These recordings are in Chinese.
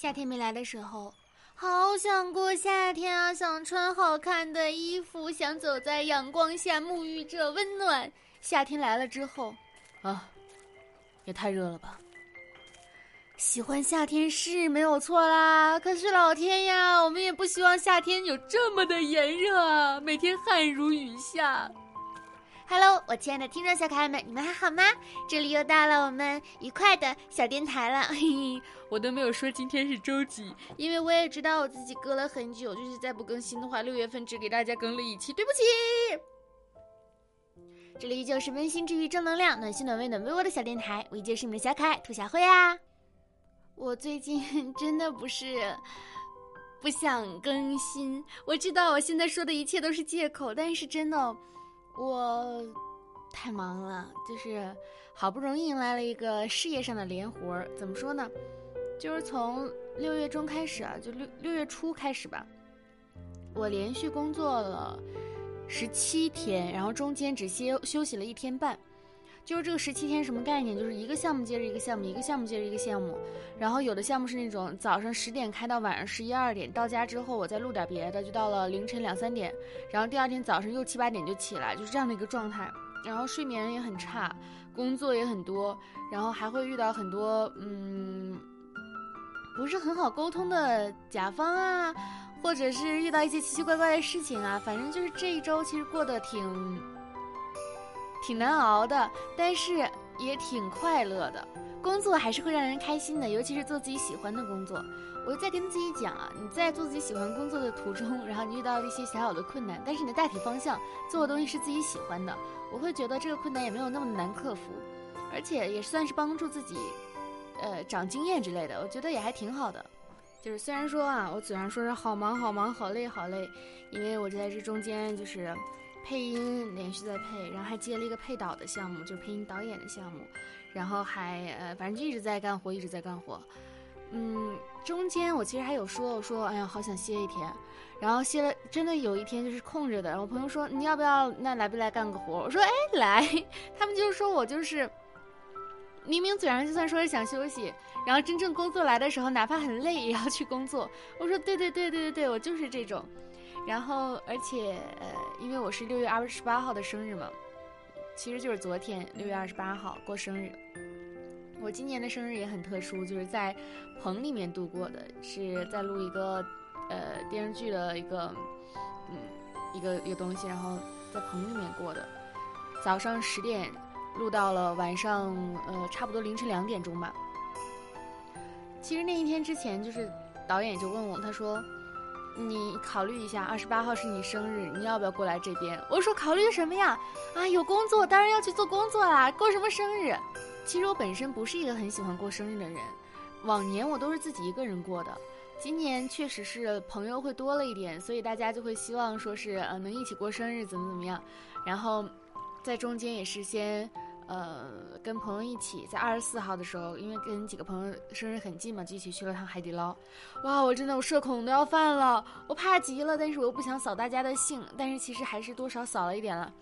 夏天没来的时候，好想过夏天啊！想穿好看的衣服，想走在阳光下沐浴着温暖。夏天来了之后，啊，也太热了吧！喜欢夏天是没有错啦，可是老天呀，我们也不希望夏天有这么的炎热啊，每天汗如雨下。Hello，我亲爱的听众小可爱们，你们还好吗？这里又到了我们愉快的小电台了。嘿嘿，我都没有说今天是周几，因为我也知道我自己隔了很久，就是再不更新的话，六月份只给大家更了一期，对不起。这里依旧是温馨治愈、正能量、暖心暖胃暖被窝的小电台，我依旧是你们的小可爱兔小慧啊。我最近真的不是不想更新，我知道我现在说的一切都是借口，但是真的。我太忙了，就是好不容易迎来了一个事业上的连活儿。怎么说呢？就是从六月中开始啊，就六六月初开始吧，我连续工作了十七天，然后中间只歇休息了一天半。就是这个十七天什么概念？就是一个项目接着一个项目，一个项目接着一个项目。然后有的项目是那种早上十点开到晚上十一二点，到家之后我再录点别的，就到了凌晨两三点。然后第二天早上又七八点就起来，就是这样的一个状态。然后睡眠也很差，工作也很多，然后还会遇到很多嗯不是很好沟通的甲方啊，或者是遇到一些奇奇怪怪的事情啊。反正就是这一周其实过得挺。挺难熬的，但是也挺快乐的。工作还是会让人开心的，尤其是做自己喜欢的工作。我在跟自己讲啊，你在做自己喜欢工作的途中，然后你遇到了一些小小的困难，但是你的大体方向做的东西是自己喜欢的，我会觉得这个困难也没有那么难克服，而且也算是帮助自己，呃，长经验之类的。我觉得也还挺好的。就是虽然说啊，我嘴上说是好忙好忙好累好累，因为我在这中间就是。配音连续在配，然后还接了一个配导的项目，就是配音导演的项目，然后还呃，反正就一直在干活，一直在干活。嗯，中间我其实还有说，我说哎呀，好想歇一天，然后歇了，真的有一天就是空着的。然后朋友说你要不要，那来不来干个活？我说哎来。他们就是说我就是明明嘴上就算说是想休息，然后真正工作来的时候，哪怕很累也要去工作。我说对对对对对对，我就是这种。然后，而且，呃，因为我是六月二十八号的生日嘛，其实就是昨天六月二十八号过生日。我今年的生日也很特殊，就是在棚里面度过的，是在录一个呃电视剧的一个嗯一个一个东西，然后在棚里面过的。早上十点录到了晚上呃差不多凌晨两点钟吧。其实那一天之前，就是导演就问我，他说。你考虑一下，二十八号是你生日，你要不要过来这边？我说考虑什么呀？啊，有工作当然要去做工作啦，过什么生日？其实我本身不是一个很喜欢过生日的人，往年我都是自己一个人过的，今年确实是朋友会多了一点，所以大家就会希望说是呃能一起过生日，怎么怎么样，然后在中间也是先。呃，跟朋友一起在二十四号的时候，因为跟几个朋友生日很近嘛，就一起去了趟海底捞。哇，我真的我社恐都要犯了，我怕极了，但是我又不想扫大家的兴，但是其实还是多少扫了一点了。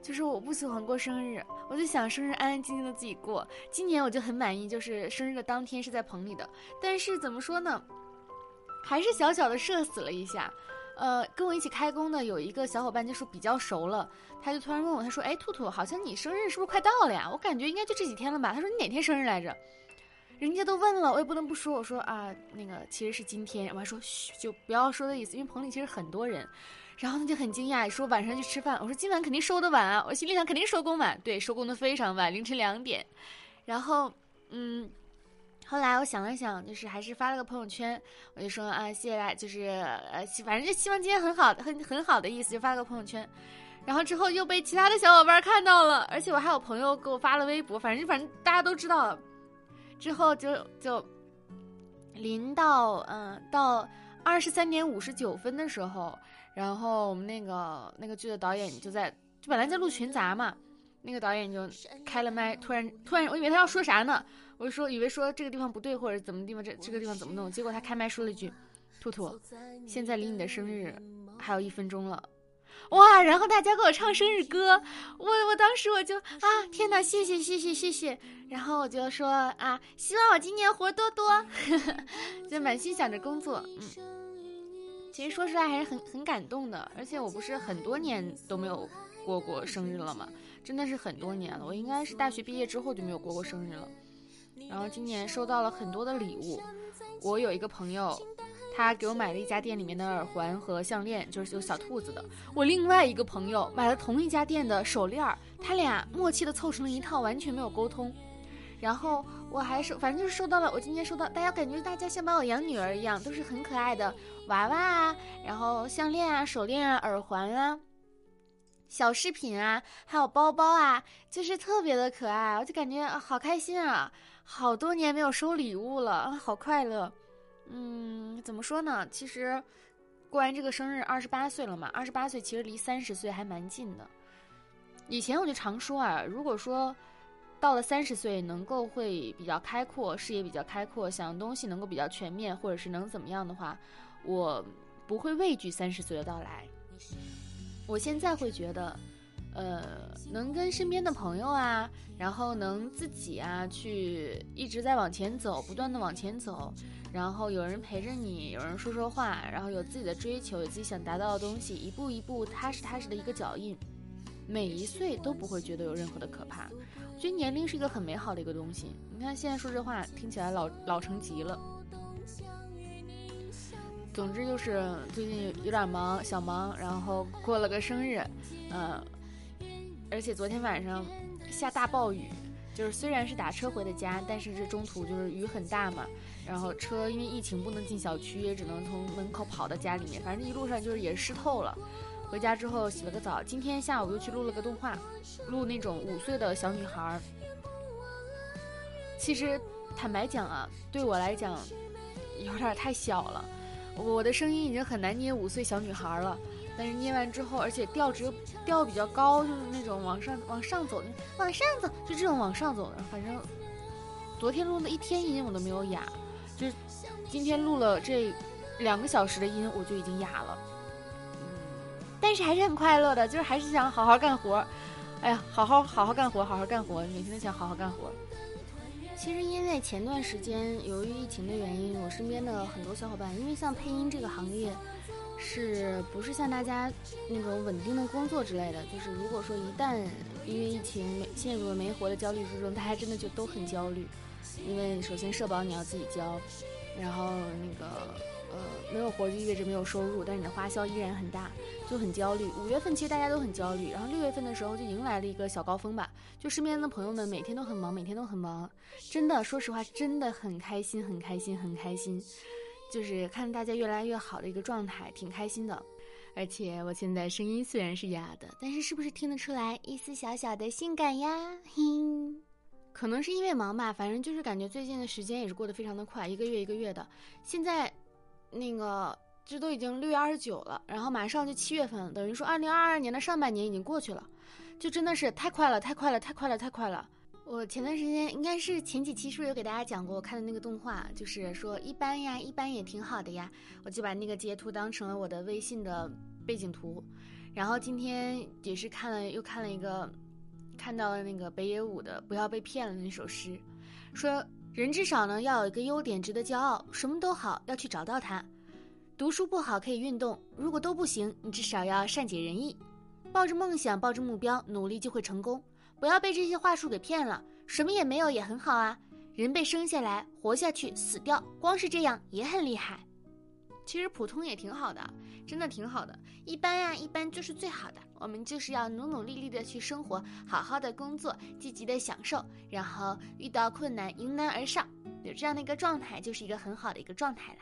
就是我不喜欢过生日，我就想生日安安静静的自己过。今年我就很满意，就是生日的当天是在棚里的，但是怎么说呢，还是小小的社死了一下。呃，跟我一起开工的有一个小伙伴，就是比较熟了，他就突然问我，他说：“哎，兔兔，好像你生日是不是快到了呀？我感觉应该就这几天了吧？”他说：“你哪天生日来着？”人家都问了，我也不能不说。我说：“啊，那个其实是今天。”我还说：“嘘，就不要说的意思，因为棚里其实很多人。”然后他就很惊讶，说：“晚上去吃饭。”我说：“今晚肯定收的晚啊！”我心里想：“肯定收工晚，对，收工的非常晚，凌晨两点。”然后，嗯。后来我想了想，就是还是发了个朋友圈，我就说啊，谢谢大家，就是呃，反正就希望今天很好，很很好的意思，就发了个朋友圈。然后之后又被其他的小伙伴看到了，而且我还有朋友给我发了微博，反正反正大家都知道了。之后就就临到嗯到二十三点五十九分的时候，然后我们那个那个剧的导演就在，就本来在录群杂嘛。那个导演就开了麦，突然突然，我以为他要说啥呢，我就说以为说这个地方不对或者怎么地方这这个地方怎么弄，结果他开麦说了一句：“兔兔，现在离你的生日还有一分钟了。”哇！然后大家给我唱生日歌，我我当时我就啊，天哪，谢谢谢谢谢谢！然后我就说啊，希望我今年活多多，就满心想着工作。嗯，其实说出来还是很很感动的。而且我不是很多年都没有过过生日了吗？真的是很多年了。我应该是大学毕业之后就没有过过生日了。然后今年收到了很多的礼物。我有一个朋友。他给我买了一家店里面的耳环和项链，就是有小兔子的。我另外一个朋友买了同一家店的手链儿，他俩默契的凑成了一套，完全没有沟通。然后我还收，反正就是收到了。我今天收到，大家感觉大家像把我养女儿一样，都是很可爱的娃娃啊，然后项链啊、手链啊、耳环啊、小饰品啊，还有包包啊，就是特别的可爱。我就感觉好开心啊！好多年没有收礼物了，好快乐。嗯，怎么说呢？其实过完这个生日，二十八岁了嘛。二十八岁其实离三十岁还蛮近的。以前我就常说啊，如果说到了三十岁能够会比较开阔，视野比较开阔，想东西能够比较全面，或者是能怎么样的话，我不会畏惧三十岁的到来。我现在会觉得，呃，能跟身边的朋友啊，然后能自己啊，去一直在往前走，不断的往前走。然后有人陪着你，有人说说话，然后有自己的追求，有自己想达到的东西，一步一步踏实踏实的一个脚印，每一岁都不会觉得有任何的可怕。我觉得年龄是一个很美好的一个东西。你看现在说这话听起来老老成极了。总之就是最近有点忙，小忙，然后过了个生日，嗯，而且昨天晚上下大暴雨。就是虽然是打车回的家，但是这中途就是雨很大嘛，然后车因为疫情不能进小区，也只能从门口跑到家里面，反正一路上就是也湿透了。回家之后洗了个澡，今天下午又去录了个动画，录那种五岁的小女孩。其实坦白讲啊，对我来讲有点太小了，我的声音已经很难捏五岁小女孩了。但是捏完之后，而且调值调比较高，就是那种往上往上走，往上走，就这种往上走的。反正昨天录了一天音，我都没有哑，就今天录了这两个小时的音，我就已经哑了。嗯，但是还是很快乐的，就是还是想好好干活。哎呀，好好好好干活，好好干活，每天都想好好干活。其实因为前段时间由于疫情的原因，我身边的很多小伙伴，因为像配音这个行业。是不是像大家那种稳定的工作之类的？就是如果说一旦因为疫情陷入了没活的焦虑之中，大家真的就都很焦虑。因为首先社保你要自己交，然后那个呃没有活就意味着没有收入，但是你的花销依然很大，就很焦虑。五月份其实大家都很焦虑，然后六月份的时候就迎来了一个小高峰吧。就身边的朋友们每天都很忙，每天都很忙，真的说实话真的很开心，很开心，很开心。就是看大家越来越好的一个状态，挺开心的。而且我现在声音虽然是哑的，但是是不是听得出来一丝小小的性感呀？嘿，可能是因为忙吧，反正就是感觉最近的时间也是过得非常的快，一个月一个月的。现在，那个这都已经六月二十九了，然后马上就七月份了，等于说二零二二年的上半年已经过去了，就真的是太快了，太快了，太快了，太快了。我前段时间应该是前几期是不是有给大家讲过我看的那个动画，就是说一般呀，一般也挺好的呀。我就把那个截图当成了我的微信的背景图，然后今天也是看了又看了一个，看到了那个北野武的《不要被骗了》那首诗，说人至少呢要有一个优点值得骄傲，什么都好要去找到它。读书不好可以运动，如果都不行，你至少要善解人意。抱着梦想，抱着目标，努力就会成功。不要被这些话术给骗了，什么也没有也很好啊。人被生下来，活下去，死掉，光是这样也很厉害。其实普通也挺好的，真的挺好的。一般呀，一般就是最好的。我们就是要努努力力的去生活，好好的工作，积极的享受，然后遇到困难迎难而上，有这样的一个状态，就是一个很好的一个状态啦。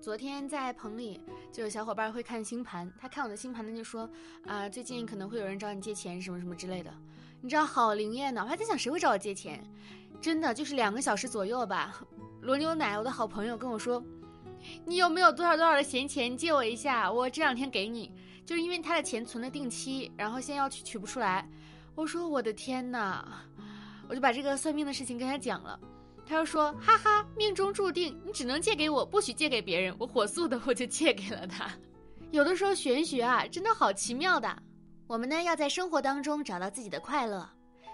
昨天在棚里就有小伙伴会看星盘，他看我的星盘呢就说啊，最近可能会有人找你借钱什么什么之类的。你知道好灵验呢，我还在想谁会找我借钱，真的就是两个小时左右吧。罗牛奶，我的好朋友跟我说，你有没有多少多少的闲钱借我一下，我这两天给你。就是因为他的钱存了定期，然后现在要取取不出来。我说我的天哪，我就把这个算命的事情跟他讲了，他又说哈哈，命中注定你只能借给我，不许借给别人。我火速的我就借给了他。有的时候玄学啊，真的好奇妙的。我们呢要在生活当中找到自己的快乐，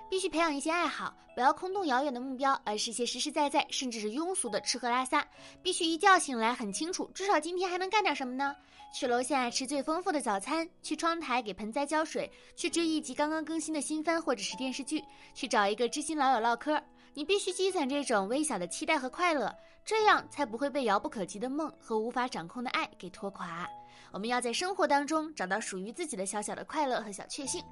必须培养一些爱好，不要空洞遥远的目标，而是些实实在在，甚至是庸俗的吃喝拉撒。必须一觉醒来很清楚，至少今天还能干点什么呢？去楼下吃最丰富的早餐，去窗台给盆栽浇水，去追一集刚刚更新的新番或者是电视剧，去找一个知心老友唠嗑。你必须积攒这种微小的期待和快乐，这样才不会被遥不可及的梦和无法掌控的爱给拖垮。我们要在生活当中找到属于自己的小小的快乐和小确幸。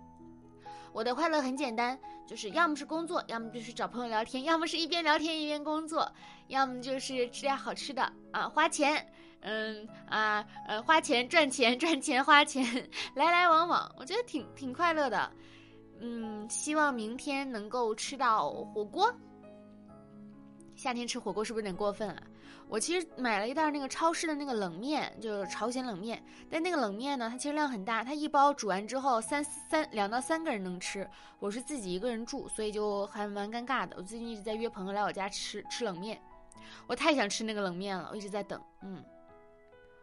我的快乐很简单，就是要么是工作，要么就是找朋友聊天，要么是一边聊天一边工作，要么就是吃点好吃的啊，花钱，嗯啊呃花钱赚钱赚钱花钱，来来往往，我觉得挺挺快乐的。嗯，希望明天能够吃到火锅。夏天吃火锅是不是有点过分啊？我其实买了一袋那个超市的那个冷面，就是朝鲜冷面。但那个冷面呢，它其实量很大，它一包煮完之后三三两到三个人能吃。我是自己一个人住，所以就还蛮尴尬的。我最近一直在约朋友来我家吃吃冷面，我太想吃那个冷面了，我一直在等。嗯，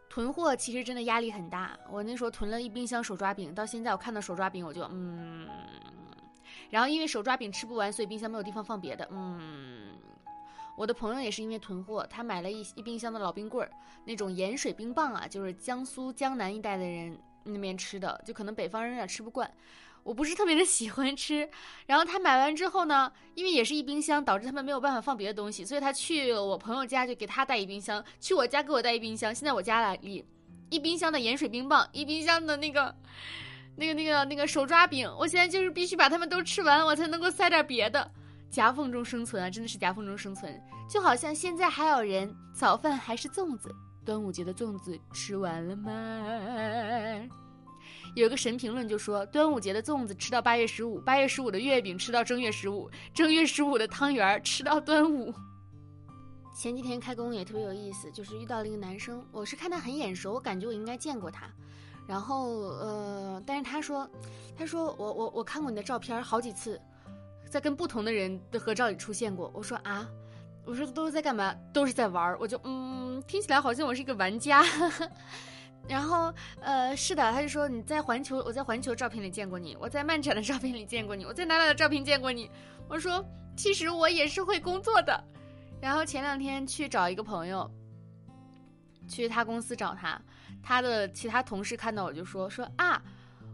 囤货其实真的压力很大。我那时候囤了一冰箱手抓饼，到现在我看到手抓饼我就嗯，然后因为手抓饼吃不完，所以冰箱没有地方放别的。嗯。我的朋友也是因为囤货，他买了一一冰箱的老冰棍儿，那种盐水冰棒啊，就是江苏江南一带的人那边吃的，就可能北方人有点吃不惯。我不是特别的喜欢吃。然后他买完之后呢，因为也是一冰箱，导致他们没有办法放别的东西，所以他去我朋友家就给他带一冰箱，去我家给我带一冰箱。现在我家里一冰箱的盐水冰棒，一冰箱的那个那个那个那个手抓饼，我现在就是必须把它们都吃完，我才能够塞点别的。夹缝中生存啊，真的是夹缝中生存，就好像现在还有人早饭还是粽子，端午节的粽子吃完了吗？有个神评论就说，端午节的粽子吃到八月十五，八月十五的月饼吃到正月十五，正月十五的汤圆吃到端午。前几天开工也特别有意思，就是遇到了一个男生，我是看他很眼熟，我感觉我应该见过他，然后呃，但是他说，他说我我我看过你的照片好几次。在跟不同的人的合照里出现过，我说啊，我说都是在干嘛？都是在玩儿。我就嗯，听起来好像我是一个玩家。然后呃，是的，他就说你在环球，我在环球照片里见过你，我在漫展的照片里见过你，我在哪哪的照片见过你。我说其实我也是会工作的。然后前两天去找一个朋友，去他公司找他，他的其他同事看到我就说说啊。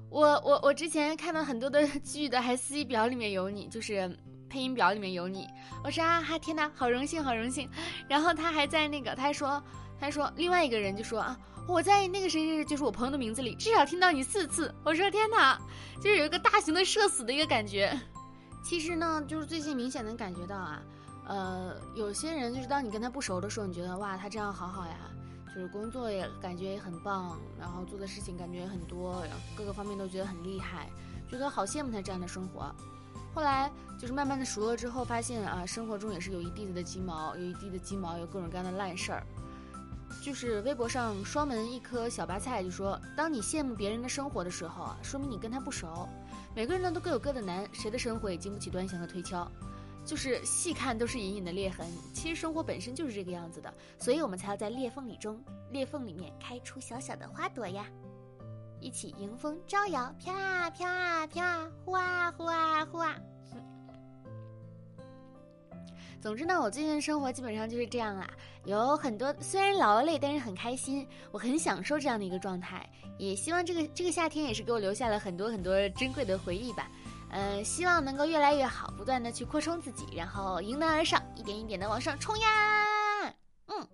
我我我之前看到很多的 剧的，还司仪表里面有你，就是配音表里面有你。我说啊哈，天哪，好荣幸，好荣幸。然后他还在那个，他还说，他说另外一个人就说啊，我在那个谁谁，就是我朋友的名字里，至少听到你四次。我说天哪，就是有一个大型的社死的一个感觉。其实呢，就是最近明显能感觉到啊，呃，有些人就是当你跟他不熟的时候，你觉得哇，他这样好好呀。就是工作也感觉也很棒，然后做的事情感觉也很多，然后各个方面都觉得很厉害，觉得好羡慕他这样的生活。后来就是慢慢的熟了之后，发现啊，生活中也是有一地子的鸡毛，有一地的鸡毛，有各种各样的烂事儿。就是微博上双门一颗小白菜就说，当你羡慕别人的生活的时候啊，说明你跟他不熟。每个人呢都各有各的难，谁的生活也经不起端详和推敲。就是细看都是隐隐的裂痕，其实生活本身就是这个样子的，所以我们才要在裂缝里中，裂缝里面开出小小的花朵呀，一起迎风招摇，飘啊飘啊飘啊，呼啊呼啊呼啊。总之呢，我最近的生活基本上就是这样啦，有很多虽然劳累，但是很开心，我很享受这样的一个状态，也希望这个这个夏天也是给我留下了很多很多珍贵的回忆吧。呃，希望能够越来越好，不断的去扩充自己，然后迎难而上，一点一点的往上冲呀！嗯，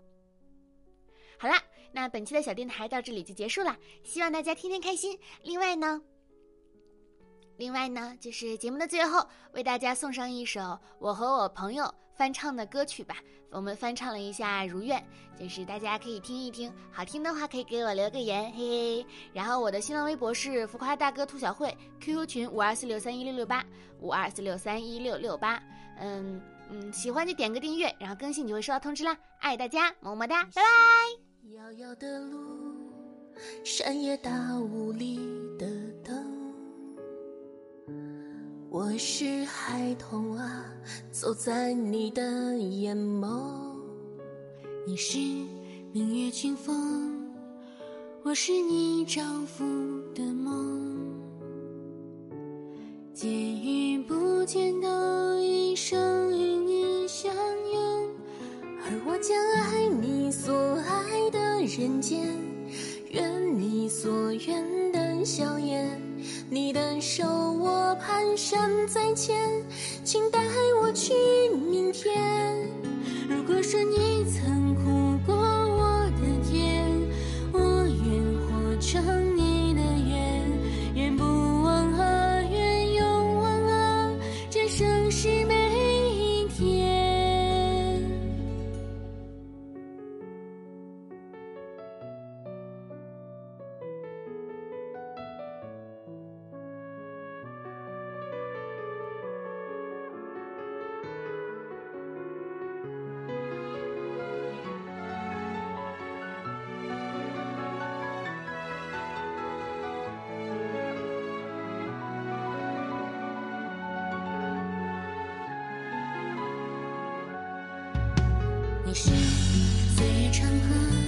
好啦，那本期的小电台到这里就结束了，希望大家天天开心。另外呢，另外呢，就是节目的最后，为大家送上一首我和我朋友翻唱的歌曲吧。我们翻唱了一下《如愿》，就是大家可以听一听，好听的话可以给我留个言，嘿嘿。然后我的新浪微博是浮夸大哥兔小慧，QQ 群五二四六三一六六八五二四六三一六六八。嗯嗯，喜欢就点个订阅，然后更新你就会收到通知啦。爱大家，么么哒，拜拜。遥遥的路，山野大雾里的灯。我是孩童啊走在你的眼眸你是明月清风我是你照拂的梦。见与不见都一生与你相拥而我将爱你所爱的人间愿你所愿的笑颜。你的手我蹒跚在前，请带我去明天。如果说你曾哭。长河